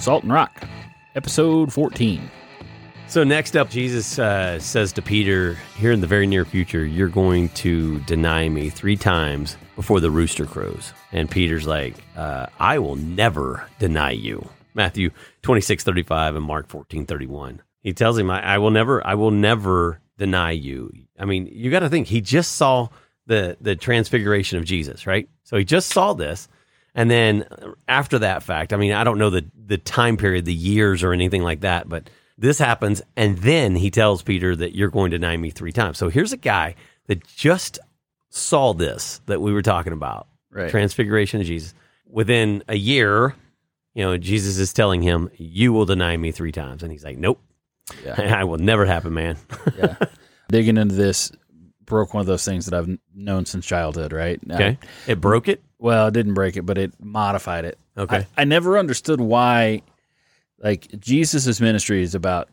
Salt and Rock, episode 14. So next up, Jesus uh, says to Peter, "Here in the very near future, you're going to deny me three times before the rooster crows." And Peter's like, uh, "I will never deny you." Matthew twenty six thirty five and Mark fourteen thirty one. He tells him, I, "I will never, I will never deny you." I mean, you got to think he just saw the the transfiguration of Jesus, right? So he just saw this. And then after that fact, I mean, I don't know the the time period, the years or anything like that, but this happens, and then he tells Peter that you're going to deny me three times. So here's a guy that just saw this that we were talking about, Right. transfiguration of Jesus. Within a year, you know, Jesus is telling him, "You will deny me three times," and he's like, "Nope, Yeah. I will never happen, man." yeah. Digging into this broke one of those things that I've known since childhood, right? Okay, it broke it. well, it didn't break it, but it modified it. Okay, I, I never understood why, like, Jesus' ministry is about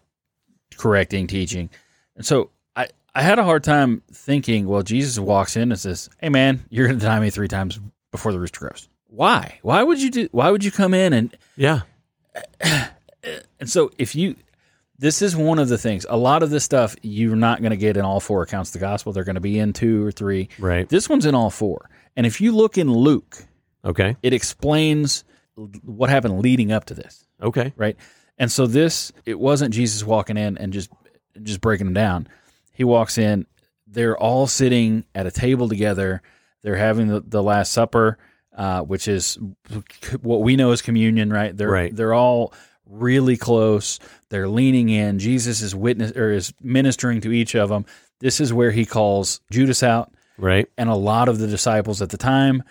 correcting, teaching. And so I, I had a hard time thinking, well, Jesus walks in and says, Hey, man, you're going to deny me three times before the rooster crows. Why? Why would you do, why would you come in and, yeah, and so if you, this is one of the things, a lot of this stuff you're not going to get in all four accounts of the gospel. They're going to be in two or three. right. This one's in all four. And if you look in Luke, Okay, it explains what happened leading up to this. okay, right? And so this it wasn't Jesus walking in and just just breaking them down. He walks in, they're all sitting at a table together. They're having the, the Last Supper, uh, which is what we know as communion, right? They're Right. they're all really close. They're leaning in. Jesus is witness or is ministering to each of them. This is where he calls Judas out, right. and a lot of the disciples at the time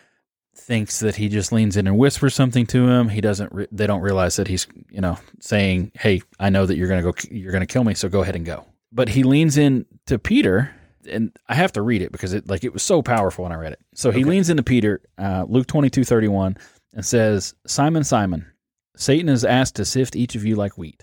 thinks that he just leans in and whispers something to him. He doesn't. Re- they don't realize that he's you know saying, "Hey, I know that you're gonna go. You're gonna kill me. So go ahead and go." But he leans in to Peter, and I have to read it because it like it was so powerful when I read it. So he leans into Peter, uh, Luke twenty two thirty one, and says, "Simon, Simon, Satan has asked to sift each of you like wheat,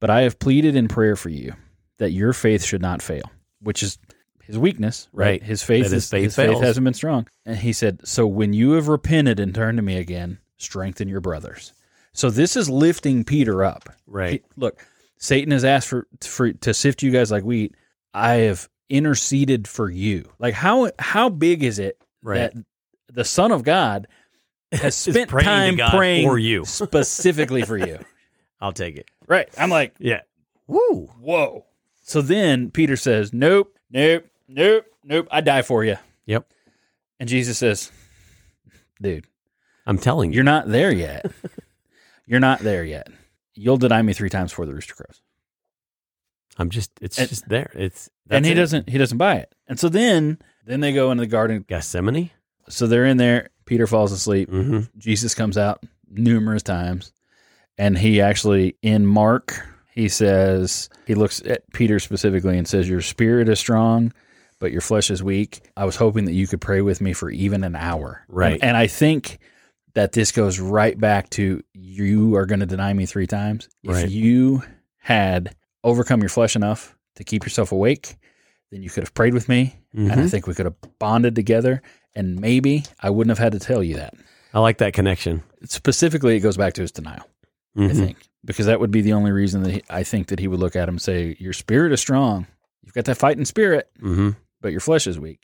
but I have pleaded in prayer for you that your faith should not fail." Which is his weakness, right? Right. His faith, his is, faith his faith hasn't been strong. And he said, So when you have repented and turned to me again, strengthen your brothers. So this is lifting Peter up. Right. He- look, Satan has asked for, for to sift you guys like wheat. I have interceded for you. Like how how big is it Right. that the Son of God has spent praying time praying for you. specifically for you? I'll take it. Right. I'm like, Yeah. Woo. whoa. So then Peter says, Nope, nope, nope, nope. I die for you. Yep. And Jesus says, Dude, I'm telling you. you're not there yet. you're not there yet. You'll deny me three times before the rooster crows. I'm just. It's And- just there. It's. and he it. doesn't he doesn't buy it. And so then then they go into the garden. Gethsemane. So they're in there. Peter falls asleep. Mm-hmm. Jesus comes out numerous times. And he actually in Mark, he says he looks at Peter specifically and says, Your spirit is strong, but your flesh is weak. I was hoping that you could pray with me for even an hour. Right. And, and I think that this goes right back to you are going to deny me three times. Right. If you had overcome your flesh enough to keep yourself awake, then you could have prayed with me. And I Mhm. think we could have bonded together. And maybe I wouldn't have had to tell you that. I like that connection. Specifically, it goes back to his denial. I Mhm. think, because that would be the only reason that he, I think that he would look at him and say, "Your spirit is strong. You've got that fighting spirit, Mhm. but your flesh is weak."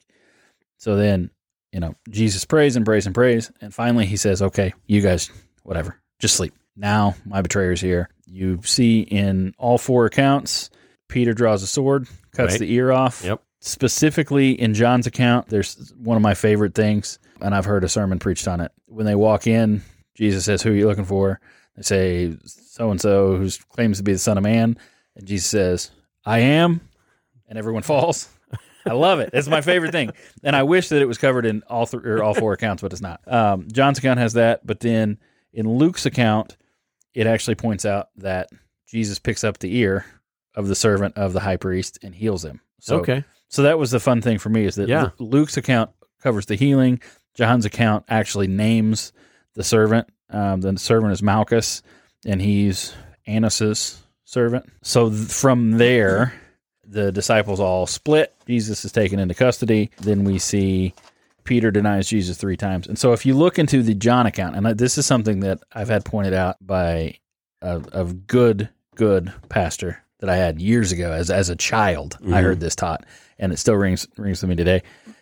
So then, you know, Jesus prays and prays and prays, and finally he says, "Okay, you guys, whatever, just sleep." Now my betrayer's here. You see in all four accounts, Peter draws a sword, cuts Right. the ear off. Yep. Specifically in John's account, there's one of my favorite things, and I've heard a sermon preached on it. When they walk in, Jesus says, Who are you looking for? They say, So and so, who claims to be the Son of Man. And Jesus says, I am. And everyone falls. I love it. It's my favorite thing. And I wish that it was covered in all three or all four accounts, but it's not. Um, John's account has that. But then in Luke's account, it actually points out that Jesus picks up the ear of the servant of the high priest and heals him. So, okay. So that was the fun thing for me is that Yeah. Luke's account covers the healing. John's account actually names the servant. Um, the servant is Malchus, and he's Annas's servant. So th- from there, the disciples all split. Jesus is taken into custody. Then we see Peter denies Jesus three times. And so if you look into the John account, and this is something that I've had pointed out by a, a good good pastor that I had years ago as as a child. I heard this taught, and it still rings rings with me today.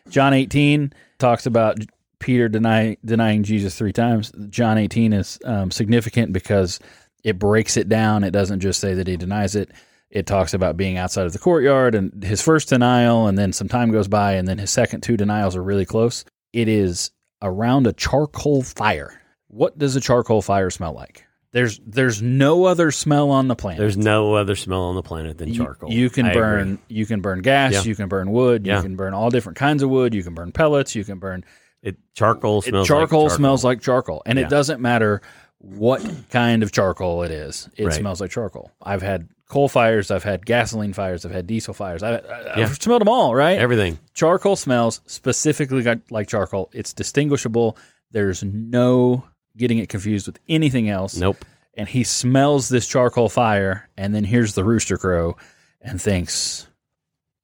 John 18 talks about Peter deny, denying Jesus three times. John 18 is um, significant because it breaks it down. It doesn't just say that he denies it. It talks about being outside of the courtyard and his first denial, and then some time goes by, and then his second two denials are really close. It is around a charcoal fire. What does a charcoal fire smell like? There's there's no other smell on the planet. There's no other smell on the planet than charcoal. You, can I burn agree. you can burn gas, Yeah. you can burn wood, Yeah. you can burn all different kinds of wood, you can burn pellets, you can burn It charcoal it- smells. charcoal, like charcoal. smells like charcoal. And Yeah. it doesn't matter what kind of charcoal it is. It Right. smells like charcoal. I've had coal fires, I've had gasoline fires, I've had diesel fires. I, I, Yeah. I've smelled them all, right? everything. charcoal smells specifically like charcoal. It's distinguishable. There's no getting it confused with anything else. Nope. And he smells this charcoal fire, and then hears the rooster crow and thinks,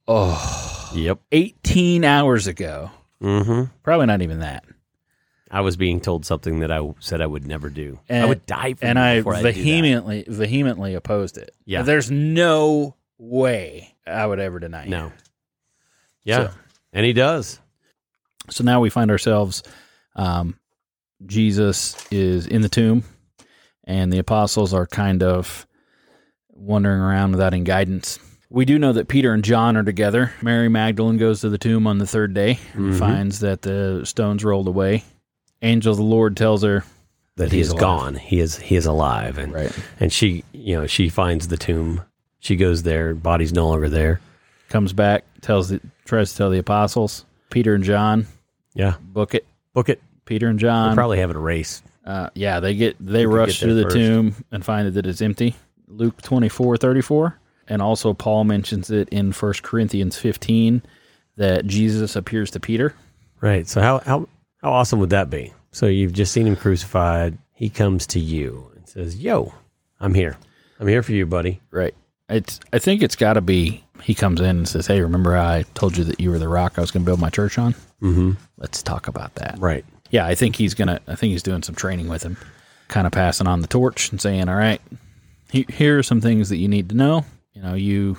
oh, Yep. 18 hours ago. hmm Probably not even that. I was being told something that I said I would never do. I And- would die for And I before I vehemently, vehemently opposed it. Yeah. There's no way I would ever deny it. No. Yeah. So- and he does. So now we find ourselves, um, Jesus is in the tomb, and the apostles are kind of wandering around without any guidance. We do know that Peter and John are together. Mary Magdalene goes to the tomb on the third day and Mhm. finds that the stones rolled away. Angel of the Lord tells her, That he is alive. gone. He is he is alive. And right, and she you know, she finds the tomb. She goes there, body's no longer there. comes back, tells the, tries to tell the apostles, Peter and John, Yeah. book it. Book it. Peter and They're John, probably having a race. Uh, yeah, they get they You rush to the first. tomb and find that it's empty. Luke twenty four thirty four, and also Paul mentions it in First Corinthians fifteen that Jesus appears to Peter. Right. So how how how awesome would that be? So you've just seen him crucified. He comes to you and says, "Yo, I'm here. I'm here for you, buddy." Right. It's I think it's got to be he comes in and says, "Hey, remember I told you that you were the rock I was going to build my church on? Mm-hmm. Let's talk about that." Right. Yeah, I think he's gonna. I think he's doing some training with him, kind of passing on the torch and saying, "All right, here are some things that you need to know. You know, you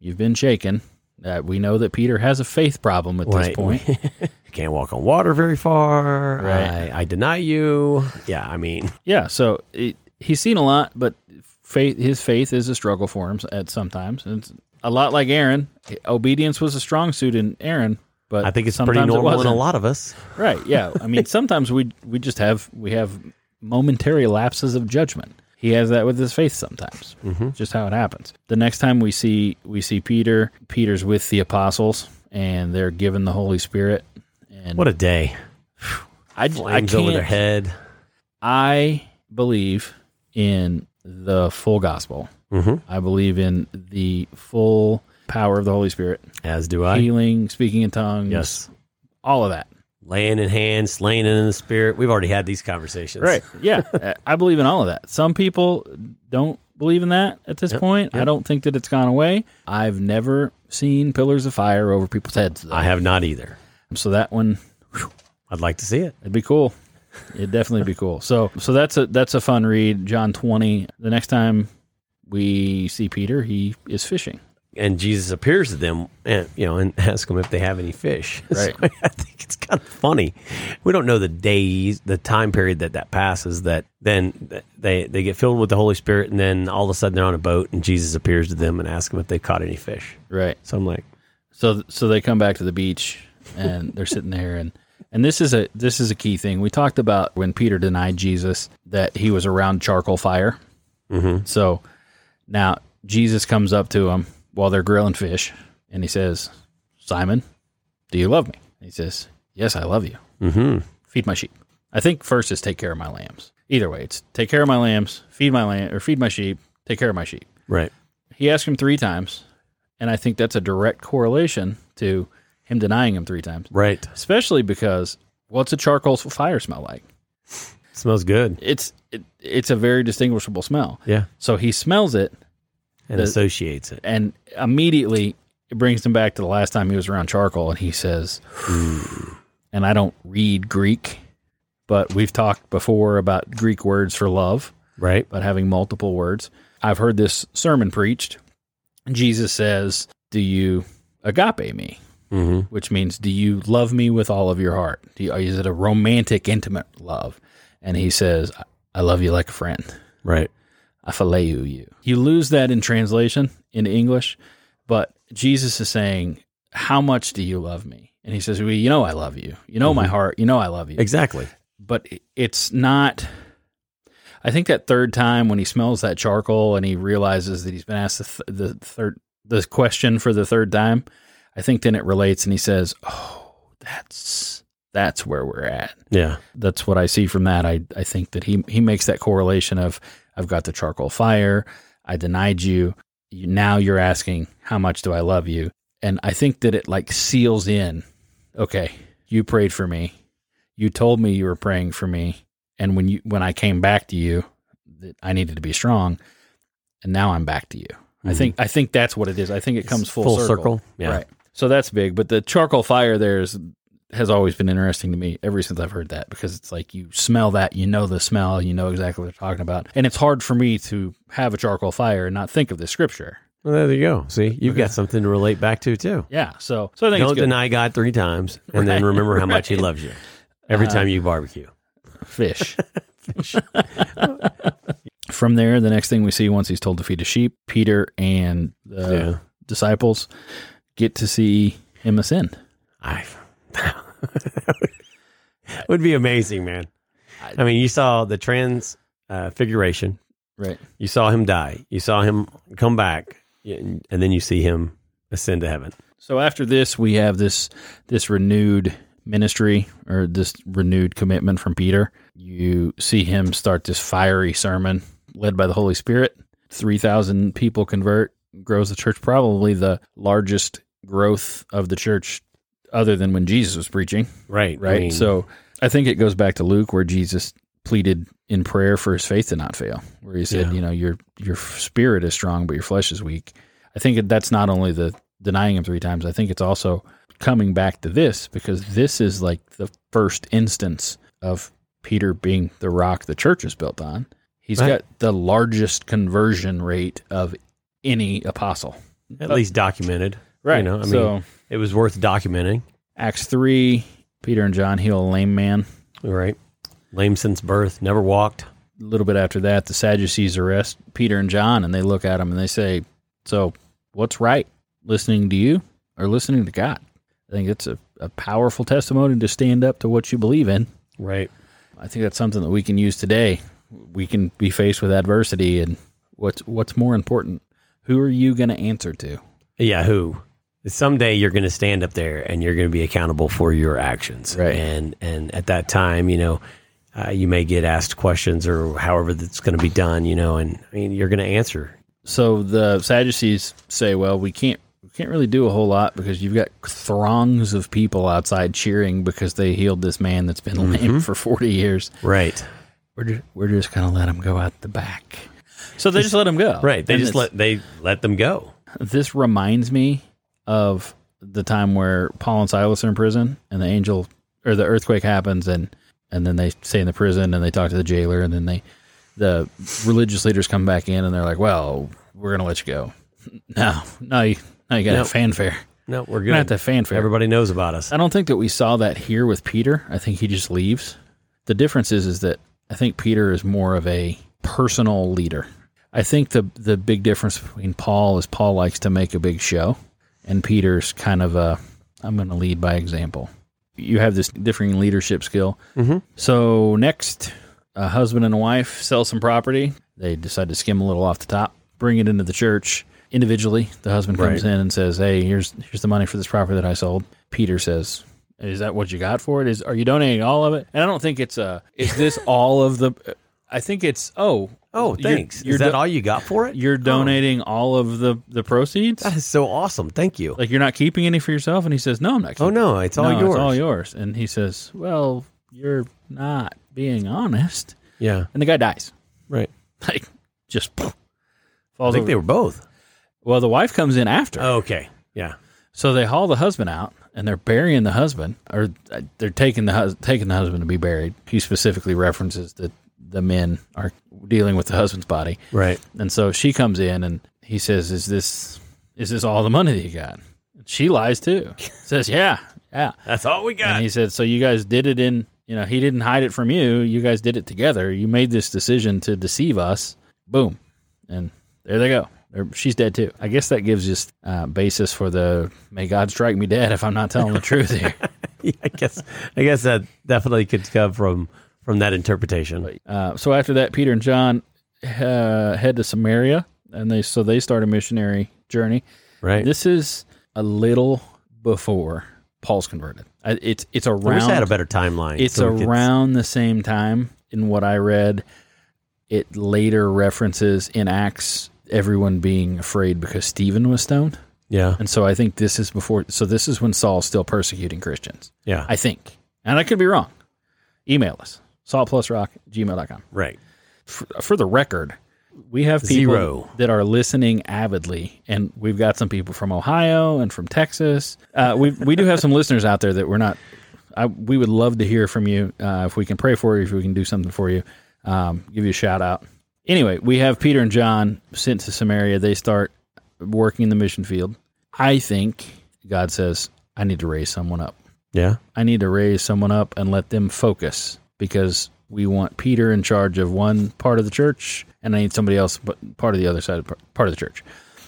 you've been shaken. Uh, we know that Peter has a faith problem at Right. this point. Can't walk on water very far. Right. I, I deny you. Yeah. I mean, yeah, so it, he's seen a lot, but faith, his faith is a struggle for him at sometimes. It's a lot like Aaron. Obedience was a strong suit in Aaron, but I think it's pretty it normal in a lot of us. Right. Yeah. I mean, sometimes we we just have we have momentary lapses of judgment. He has that with his faith sometimes. Mm-hmm. Just how it happens. The next time we see we see Peter, Peter's with the apostles, and they're given the Holy Spirit. And What a day! I, I over their head. I believe in the full gospel. Mm-hmm. I believe in the full power of the Holy Spirit, As do I. healing, speaking in tongues, Yes. all of that. Laying in hands, slaying in the spirit. We've already had these conversations. Right. Yeah. Uh, I believe in all of that. Some people don't believe in that at this Yep, point. I don't think that it's gone away. I've never seen pillars of fire over people's heads. Though. I have not either. So that one, I'd like to see it. it'd be cool. It'd definitely be cool. So, so that's a that's a fun read. John twenty. The next time we see Peter, he is fishing. And Jesus appears to them, and you know, and ask them if they have any fish. Right. So I think it's kind of funny. We don't know the days, the time period that that passes. That then they they get filled with the Holy Spirit, and then all of a sudden they're on a boat, and Jesus appears to them and asks them if they caught any fish. Right. So I'm like, So so they come back to the beach and they're sitting there and and this is a this is a key thing. We talked about when Peter denied Jesus that he was around charcoal fire. Mhm. So now Jesus comes up to him while they're grilling fish and he says, "Simon, do you love me?" he says, "Yes, I love you. mm-hmm. Feed my sheep." I think first is take care of my lambs. Either way, it's take care of my lambs, feed my lamb or feed my sheep, take care of my sheep. right, He asked him three times, and I think that's a direct correlation to him denying him three times. right. Especially because what's a charcoal fire smell like? smells good. It's it, it's a very distinguishable smell. Yeah, So he smells it, and The- associates it. and immediately it brings him back to the last time he was around charcoal, and he says, and I don't read Greek, but we've talked before about Greek words for love. Right. but having multiple words. I've heard this sermon preached. Jesus says, Do you agape me? Mm-hmm. Which means, Do you love me with all of your heart? Do you, is it a romantic, intimate love? And he says, "I- I love you like a friend. Right. I you. You lose that in translation into English, but Jesus is saying, How much do you love me? And he says, Well, you know I love you. You know my mm-hmm. heart. You know I love you. Exactly. But it's not. I think that third time when he smells that charcoal and he realizes that he's been asked the, th- the third the question for the third time, I think then it relates and he says, "Oh, that's that's where we're at." Yeah. that's what I see from that. I, I think that he he makes that correlation of I've got the charcoal fire, I denied you, you now you're asking how much do I love you, and I think that it like seals in. Okay, you prayed for me, you told me you were praying for me, and when you when I came back to you, that I needed to be strong, and now I'm back to you. I mm-hmm. think I think that's what it is. I think it comes full, Full circle. circle. Yeah. Right. So that's big, but the charcoal fire there is has always been interesting to me ever since I've heard that because it's like you smell that, you know the smell, you know exactly what they're talking about. And it's hard for me to have a charcoal fire and not think of the scripture. Well, there you go. See, you've got something to relate back to too. Yeah. So so I think Don't it's good. deny God three times, and then remember how much He loves you every Uh, time you barbecue. fish. From there, the next thing we see once he's told to feed a sheep, Peter and the Yeah. disciples get to see him ascend. I would be amazing, man. I mean, you saw the transfiguration. Uh, right. You saw him die. You saw him come back, and and then you see him ascend to heaven. So after this, we have this this renewed ministry or this renewed commitment from Peter. You see him start this fiery sermon led by the Holy Spirit. Three thousand people convert, grows the church. Probably the largest growth of the church, other than when Jesus was preaching. Right. Right. I mean, so I think it goes back to Luke, where Jesus pleaded in prayer for his faith to not fail, where he said, Yeah. you know, your your spirit is strong, but your flesh is weak. I think that's not only the denying him three times. I think it's also coming back to this because this is like the first instance of Peter being the rock the church is built on. He's Right. got the largest conversion rate of any apostle. at least documented. Right. You know, I mean, so it was worth documenting. Acts three, Peter and John heal a lame man. Right. Lame since birth, never walked. a little bit after that, the Sadducees arrest Peter and John, and they look at him and they say, "So, what's right, listening to you or listening to God?" I think it's a, a powerful testimony to stand up to what you believe in. Right. I think that's something that we can use today. We can be faced with adversity, and what's what's more important? Who are you going to answer to? Yeah, who? Someday you're going to stand up there and you're going to be accountable for your actions. Right. And and at that time, you know, uh, you may get asked questions or however that's going to be done, you know, and I mean, you're going to answer. So the Sadducees say, "Well, we can't we can't really do a whole lot because you've got throngs of people outside cheering because they healed this man that's been lame for forty years." Right. we're just, we're just gonna let him go out the back. So they just let him go. Right. They And just let they let them go. This reminds me of the time where Paul and Silas are in prison, and the angel or the earthquake happens, and and then they stay in the prison, and they talk to the jailer, and then they the religious leaders come back in, and they're like, "Well, we're gonna let you go." No, no, you, no, you got a Nope. fanfare. No, we're You're gonna have good. to fanfare. Everybody knows about us. I don't think that we saw that here with Peter. I think he just leaves. The difference is is that I think Peter is more of a personal leader. I think the the big difference between Paul is Paul likes to make a big show, and Peter's kind of a I'm going to lead by example. You have this differing leadership skill. Mhm. So next, a husband and a wife sell some property. They decide to skim a little off the top, bring it into the church individually. The husband comes Right. in and says, "Hey, here's here's the money for this property that I sold." Peter says, "Is that what you got for it? Is are you donating all of it?" And I don't think it's uh is this all of the I think it's oh Oh, you're- thanks. You're, Is that do- all you got for it? you're Oh, donating all of the the proceeds. that is so awesome. Thank you. Like you're not keeping any for yourself, and he says, "No, I'm not." oh no, it's all no, yours. It's all yours. And he says, "Well, you're not being honest." Yeah. And the guy dies. Right. Like just I falls think over. they were both. well, the wife comes in after. Okay. Yeah. So they haul the husband out and they're burying the husband, or uh, they're taking the hus- taking the husband to be buried. He specifically references that the men are dealing with the husband's body. Right. And so she comes in and he says, "Is this is this all the money that you got?" She lies too. Says, "Yeah, yeah." That's all we got. And he said, "So you guys did it in, you know, he didn't hide it from you. You guys did it together. You made this decision to deceive us. Boom, and there they go. She's dead too. I guess that gives just uh, basis for the may God strike me dead if I'm not telling the truth here. Yeah, I guess I guess that definitely could come from from that interpretation. Uh, so after that, Peter and John uh, head to Samaria, and they so they start a missionary journey. Right. This is a little before Paul's converted. It's it's I wish around. I had a better timeline. It's so could- around the same time in what I read. It later references in Acts everyone being afraid because Stephen was stoned. Yeah. And so I think this is before. So this is when Saul's still persecuting Christians. Yeah. I think. And I could be wrong. Email us. Saltplusrock gmail.com. right. For, for the record, we have people Zero. that are listening avidly, and we've got some people from Ohio and from Texas. Uh, we we do have some listeners out there that we're not. I, we would love to hear from you. Uh, if we can pray for you, if we can do something for you, um, give you a shout out. Anyway, we have Peter and John sent to Samaria. They start working in the mission field. I think God says, I need to raise someone up. Yeah. I need to raise someone up and let them focus because we want Peter in charge of one part of the church, and I need somebody else but part of the other side of part of the church.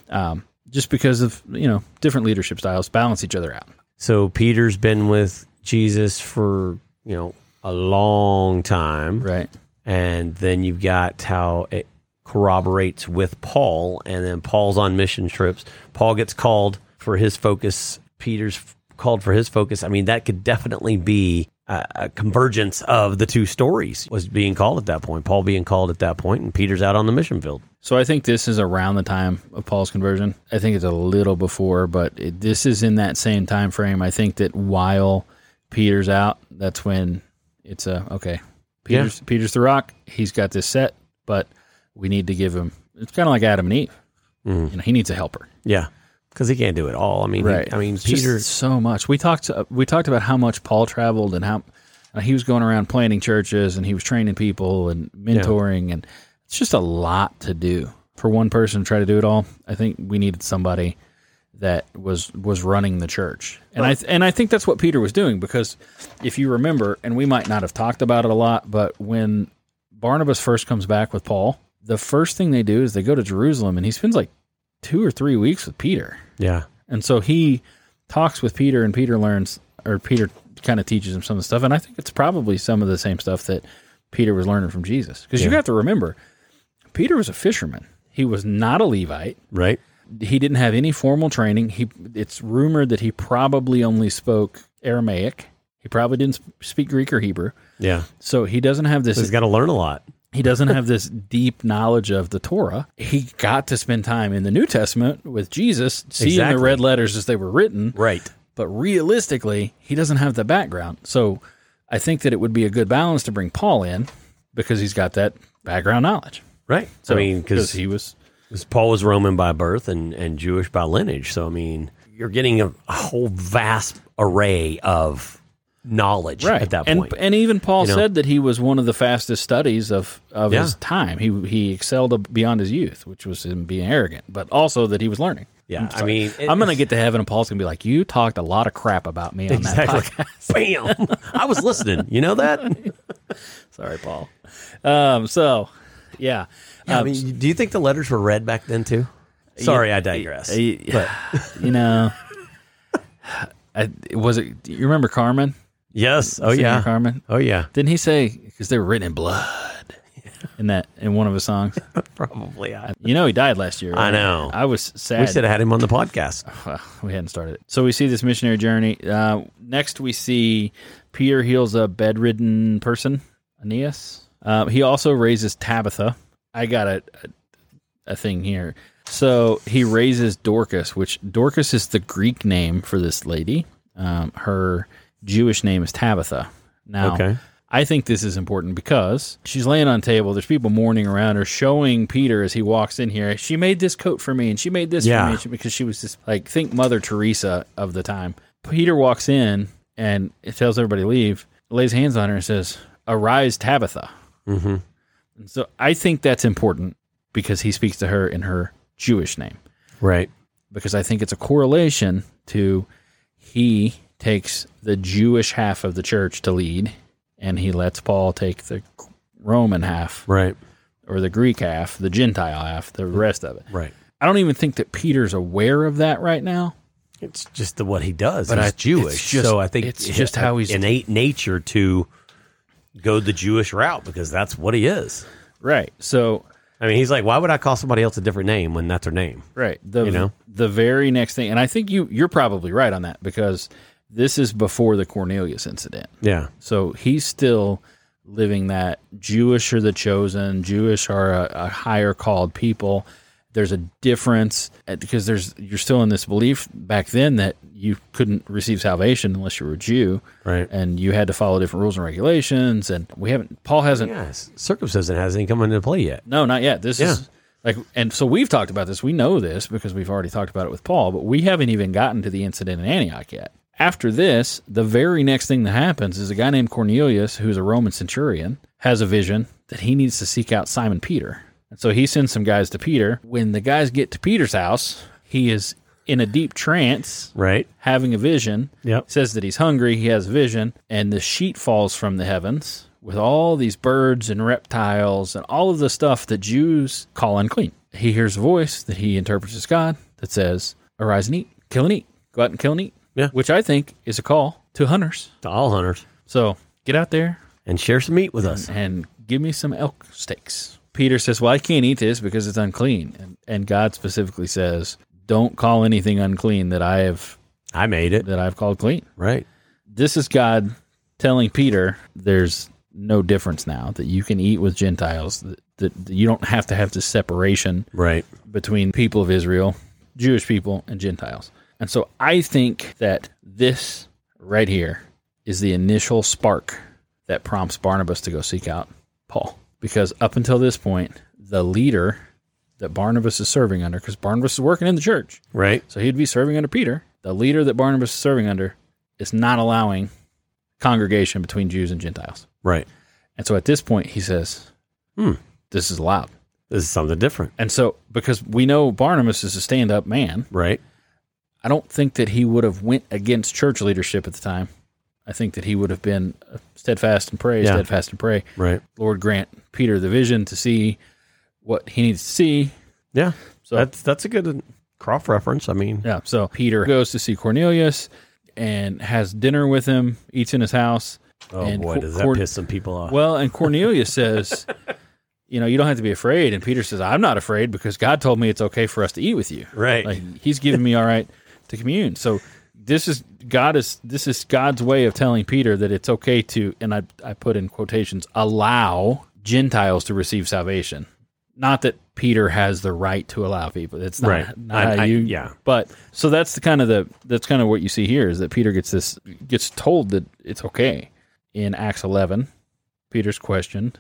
Um, just because of you know different leadership styles balance each other out. So Peter's been with Jesus for, you know, a long time. Right. And then you've got how it corroborates with Paul, and then Paul's on mission trips. Paul gets called for his focus. Peter's called for his focus. I mean, that could definitely be a, convergence of the two stories. Was being called at that point. Paul being called at that point, and Peter's out on the mission field. So I think this is around the time of Paul's conversion. I think it's a little before, but it, this is in that same time frame. I think that while Peter's out, that's when it's a okay. Peter's Peter's the rock. He's got this set, but we need to give him. It's kind of like Adam and Eve. Mhm. You know, he needs a helper. Yeah, because he can't do it all. I mean, he- I mean, It's just Peter. so much. We talked. We talked about how much Paul traveled and how uh, he was going around planting churches and he was training people and mentoring, and it's just a lot to do for one person to try to do it all. I think we needed somebody that was was running the church, and I and I think that's what Peter was doing because if you remember, and we might not have talked about it a lot, but when Barnabas first comes back with Paul, the first thing they do is they go to Jerusalem, and he spends like two or three weeks with Peter. yeah, And so he talks with Peter, and Peter learns, or Peter kind of teaches him some of the stuff. And I think it's probably some of the same stuff that Peter was learning from Jesus. Because you have to remember, Peter was a fisherman. He was not a Levite. right. He didn't have any formal training. He it's rumored that he probably only spoke Aramaic. He probably didn't speak Greek or Hebrew. Yeah, So he doesn't have this he's got to learn a lot. He doesn't have this deep knowledge of the Torah. He got to spend time in the New Testament with Jesus, seeing Exactly. the red letters as they were written. Right. But realistically, he doesn't have the background. So I think that it would be a good balance to bring Paul in because he's got that background knowledge. Right. So, I mean, because he was Paul was Roman by birth and, and Jewish by lineage. So, I mean, you're getting a whole vast array of knowledge at that and point. and even Paul You know? said that he was one of the fastest studies of of Yeah. his time. He he excelled beyond his youth, which was him being arrogant, but also that he was learning. yeah. I'm I sorry. mean, it- I'm going to get to heaven, and Paul's going to be like, "You talked a lot of crap about me on exactly. that podcast." Bam. I was listening. You know that? Sorry, Paul. Um, so, yeah, Yeah, I Um, mean, do you think the letters were read back then too? Sorry, I digress. But you know, I, was it? You remember Carmen? Yes. Oh Singer yeah. Carmen. Oh yeah. Didn't he say because they were written in blood in that in one of his songs? Probably. I, You know, he died last year. I know. I was sad. we should have had him on the podcast. Well, we hadn't started it. So we see this missionary journey. Uh, next, we see Peter heals a bedridden person, Aeneas. Uh, he also raises Tabitha. I got a, a, a thing here. So he raises Dorcas, which Dorcas is the Greek name for this lady. Um, her Jewish name is Tabitha. Now, Okay. I think this is important because she's laying on table. There's people mourning around her, showing Peter as he walks in here. She made this coat for me, and she made this Yeah. for me She- because she was just like think Mother Teresa of the time. Peter walks in and tells everybody to leave, lays hands on her, and says, "Arise, Tabitha." Mm-hmm. And so I think that's important because he speaks to her in her Jewish name. Right. Because I think it's a correlation to he takes the Jewish half of the church to lead and he lets Paul take the Roman half Right. or the Greek half, the Gentile half, the rest of it. Right. I don't even think that Peter's aware of that right now. It's just the, what he does. But he's I- Jewish, it's just- so I think it's just how he's- innate nature to go the Jewish route because that's what he is. Right. So I mean, he's like, why would I call somebody else a different name when that's their name? Right. The You know? the very next thing, and I think you you're probably right on that because this is before the Cornelius incident. Yeah. So he's still living that Jewish are the chosen, Jewish are a, a higher called people. There's a difference uh, because there's you're still in this belief back then that you couldn't receive salvation unless you were a Jew, Right. and you had to follow different rules and regulations. And we haven't. Paul hasn't. Yes. Circumcision hasn't come into play yet. No, not yet. This Yeah. is like, and so we've talked about this. We know this because we've already talked about it with Paul, but we haven't even gotten to the incident in Antioch yet. After this, the very next thing that happens is a guy named Cornelius, who's a Roman centurion, has a vision that he needs to seek out Simon Peter. And so he sends some guys to Peter. When the guys get to Peter's house, he is in a deep trance, Right. having a vision. Yep. Says that he's hungry, he has a vision, and the sheet falls from the heavens with all these birds and reptiles and all of the stuff that Jews call unclean. He hears a voice that he interprets as God that says, Arise and eat, kill and eat, go out and kill and eat. Yeah. Which I think is a call to hunters. To all hunters. So get out there And share some meat with us. and give me some elk steaks. Peter says, Well, I can't eat this because it's unclean. And, and God specifically says, Don't call anything unclean that I have I made it. that I've called clean. Right. this is God telling Peter there's no difference now that you can eat with Gentiles that, that you don't have to have this separation Right. between people of Israel, Jewish people and Gentiles. And so I think that this right here is the initial spark that prompts Barnabas to go seek out Paul because up until this point the leader that Barnabas is serving under because Barnabas is working in the church Right. so he'd be serving under Peter. The leader that Barnabas is serving under is not allowing congregation between Jews and Gentiles. Right. And so at this point, he says, Hmm. This is allowed. This is something different. And so, because we know Barnabas is a stand up man, Right. I don't think that he would have went against church leadership at the time. I think that he would have been uh, steadfast and pray, Yeah. steadfast and pray. Right. Lord grant Peter the vision to see what he needs to see. Yeah. So That's that's a good cross reference. I mean, Yeah. So Peter goes to see Cornelius and has dinner with him, eats in his house. oh and boy, Cor- does that Cor- piss some people off. Well, and Cornelius says, you know, you don't have to be afraid. And Peter says, I'm not afraid because God told me it's okay for us to eat with you. right. Like he's giving me all right to commune. So this is God is this is God's way of telling Peter that it's okay to and I I put in quotations allow Gentiles to receive salvation. Not that Peter has the right to allow people. It's not, Right. not I- how I- you yeah. But so that's the kind of the that's kind of what you see here is that Peter gets this gets told that it's okay. In Acts eleven, Peter's questioned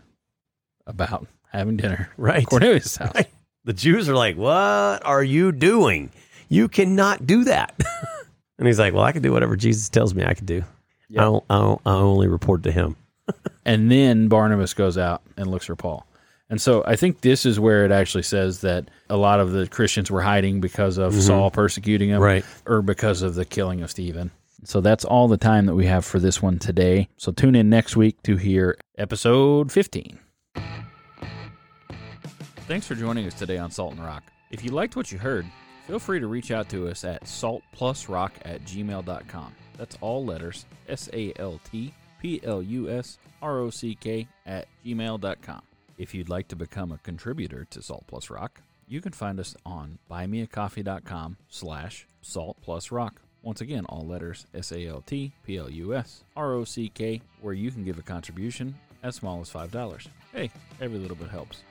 about having dinner right. at Cornelius' house. Right. The Jews are like, "What are you doing? You cannot do that." and he's like, "Well, I can do whatever Jesus tells me I can do. Yeah. I don't. I don't. I only report to him." And then Barnabas goes out and looks for Paul. And so I think this is where it actually says that a lot of the Christians were hiding because of mm-hmm. Saul persecuting them Right. or because of the killing of Stephen. So that's all the time that we have for this one today. So tune in next week to hear episode 15. Thanks for joining us today on Salt and Rock. If you liked what you heard, feel free to reach out to us at saltplusrock at gmail.com. That's all letters S A L T P L U S R O C K at gmail.com. If you'd like to become a contributor to Salt Plus Rock, you can find us on buymeacoffee.com slash salt plus rock. Once again, all letters S A L T P L U S R O C K, where you can give a contribution as small as $5. Hey, every little bit helps.